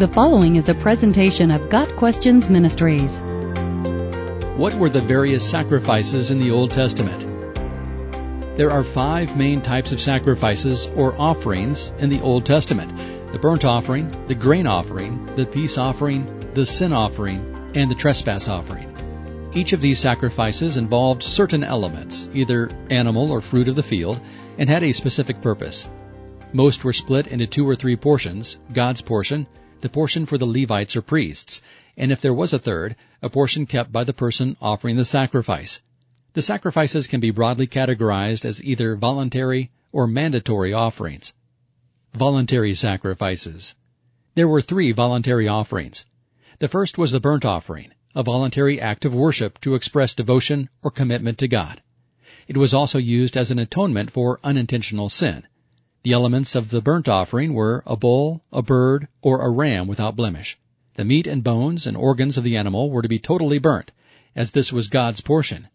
The following is a presentation of Got Questions Ministries. What were the various sacrifices in the Old Testament? There are five main types of sacrifices or offerings in the Old Testament the burnt offering, the grain offering, the peace offering, the sin offering, and the trespass offering. Each of these sacrifices involved certain elements, either animal or fruit of the field, and had a specific purpose. Most were split into two or three portions God's portion, the portion for the Levites or priests, and if there was a third, a portion kept by the person offering the sacrifice. The sacrifices can be broadly categorized as either voluntary or mandatory offerings. Voluntary sacrifices. There were three voluntary offerings. The first was the burnt offering a voluntary act of worship to express devotion or commitment to God. It was also used as an atonement for unintentional sin. The elements of the burnt offering were a bull, a bird, or a ram without blemish. The meat and bones and organs of the animal were to be totally burnt, as this was God's portion.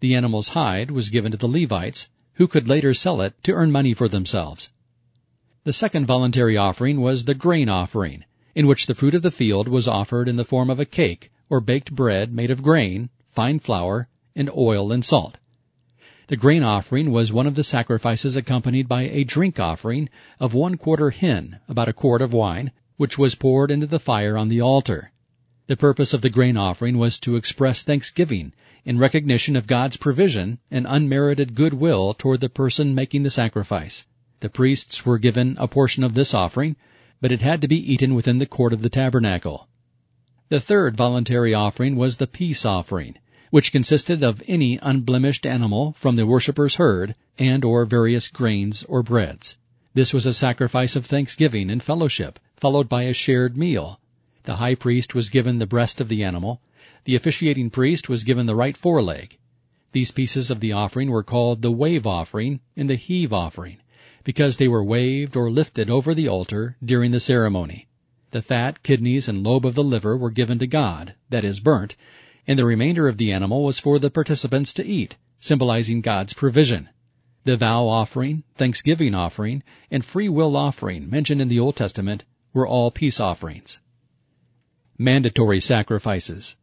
The animal's hide was given to the Levites, who could later sell it to earn money for themselves. The second voluntary offering was the grain offering, in which the fruit of the field was offered in the form of a cake or baked bread made of grain, fine flour, and oil and salt. The grain offering was one of the sacrifices accompanied by a drink offering of one quarter hin, about a quart of wine, which was poured into the fire on the altar. The purpose of the grain offering was to express thanksgiving in recognition of God's provision and unmerited goodwill toward the person making the sacrifice. The priests were given a portion of this offering, but it had to be eaten within the court of the tabernacle. The third voluntary offering was the peace offering, which consisted of any unblemished animal from the worshipper's herd and or various grains or breads. This was a sacrifice of thanksgiving and fellowship, followed by a shared meal. The high priest was given the breast of the animal. The officiating priest was given the right foreleg. These pieces of the offering were called the wave offering and the heave offering, because they were waved or lifted over the altar during the ceremony. The fat, kidneys, and lobe of the liver were given to God, that is, burnt, and the remainder of the animal was for the participants to eat, symbolizing God's provision. The vow offering, thanksgiving offering, and free will offering mentioned in the Old Testament were all peace offerings. Mandatory sacrifices.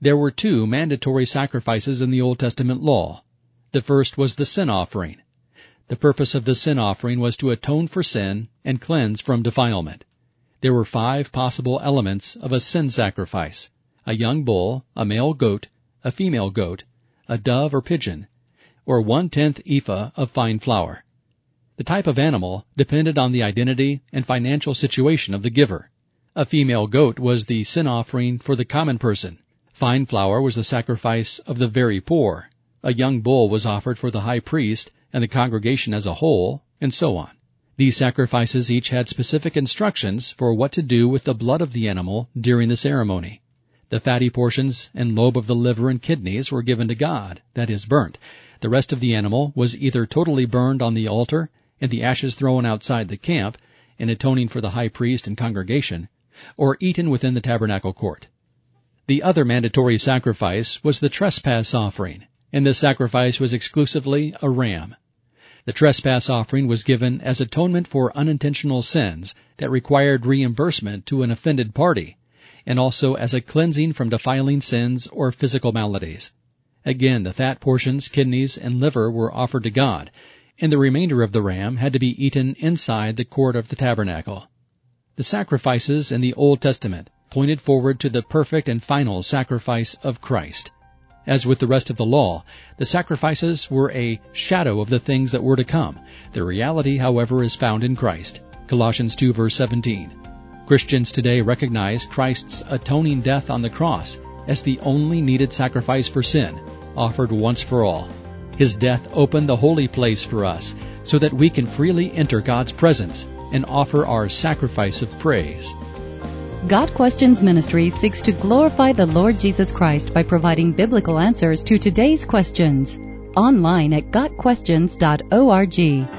There were two mandatory sacrifices in the Old Testament law. The first was the sin offering. The purpose of the sin offering was to atone for sin and cleanse from defilement. There were five possible elements of a sin sacrifice a young bull, a male goat, a female goat, a dove or pigeon, or one tenth ephah of fine flour. The type of animal depended on the identity and financial situation of the giver. A female goat was the sin offering for the common person. Fine flour was the sacrifice of the very poor. A young bull was offered for the high priest and the congregation as a whole, and so on. These sacrifices each had specific instructions for what to do with the blood of the animal during the ceremony. The fatty portions and lobe of the liver and kidneys were given to God, that is, burnt. The rest of the animal was either totally burned on the altar and the ashes thrown outside the camp, in atoning for the high priest and congregation, or eaten within the tabernacle court. The other mandatory sacrifice was the trespass offering, and this sacrifice was exclusively a ram. The trespass offering was given as atonement for unintentional sins that required reimbursement to an offended party, and also as a cleansing from defiling sins or physical maladies. Again, the fat portions, kidneys, and liver were offered to God, and the remainder of the ram had to be eaten inside the court of the tabernacle. The sacrifices in the Old Testament pointed forward to the perfect and final sacrifice of Christ. As with the rest of the law, the sacrifices were a shadow of the things that were to come. The reality, however, is found in Christ. Colossians 2 verse 17. Christians today recognize Christ's atoning death on the cross as the only needed sacrifice for sin, offered once for all. His death opened the holy place for us so that we can freely enter God's presence and offer our sacrifice of praise. Got Questions Ministry seeks to glorify the Lord Jesus Christ by providing biblical answers to today's questions. Online at GotQuestions.org.